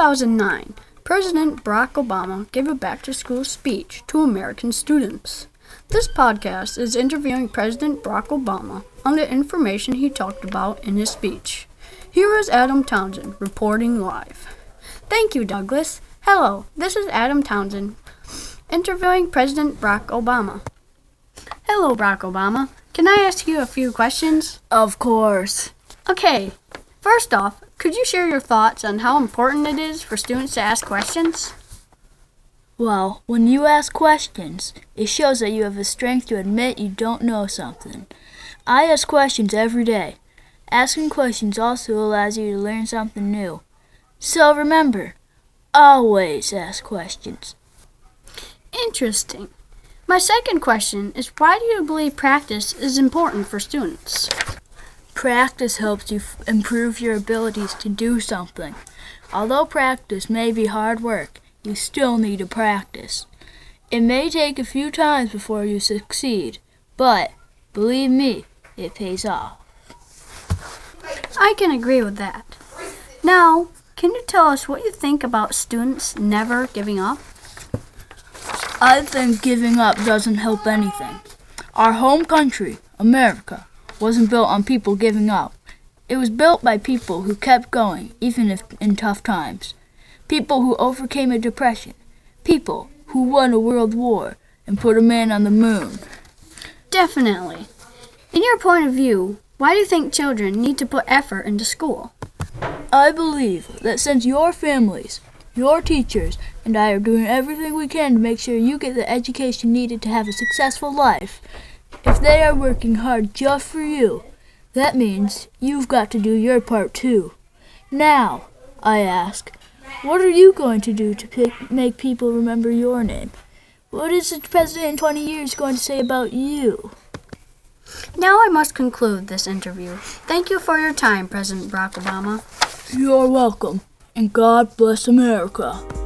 2009, President Barack Obama gave a back to school speech to American students. This podcast is interviewing President Barack Obama on the information he talked about in his speech. Here is Adam Townsend reporting live. Thank you, Douglas. Hello, this is Adam Townsend interviewing President Barack Obama. Hello, Barack Obama. Can I ask you a few questions? Of course. Okay, first off, could you share your thoughts on how important it is for students to ask questions? Well, when you ask questions, it shows that you have the strength to admit you don't know something. I ask questions every day. Asking questions also allows you to learn something new. So remember, always ask questions. Interesting. My second question is why do you believe practice is important for students? Practice helps you f- improve your abilities to do something. Although practice may be hard work, you still need to practice. It may take a few times before you succeed, but believe me, it pays off. I can agree with that. Now, can you tell us what you think about students never giving up? I think giving up doesn't help anything. Our home country, America, wasn't built on people giving up. It was built by people who kept going, even if in tough times. People who overcame a depression. People who won a world war and put a man on the moon. Definitely. In your point of view, why do you think children need to put effort into school? I believe that since your families, your teachers, and I are doing everything we can to make sure you get the education needed to have a successful life, if they are working hard just for you, that means you've got to do your part too. Now, I ask, what are you going to do to pick, make people remember your name? What is the president in 20 years going to say about you? Now I must conclude this interview. Thank you for your time, President Barack Obama. You're welcome, and God bless America.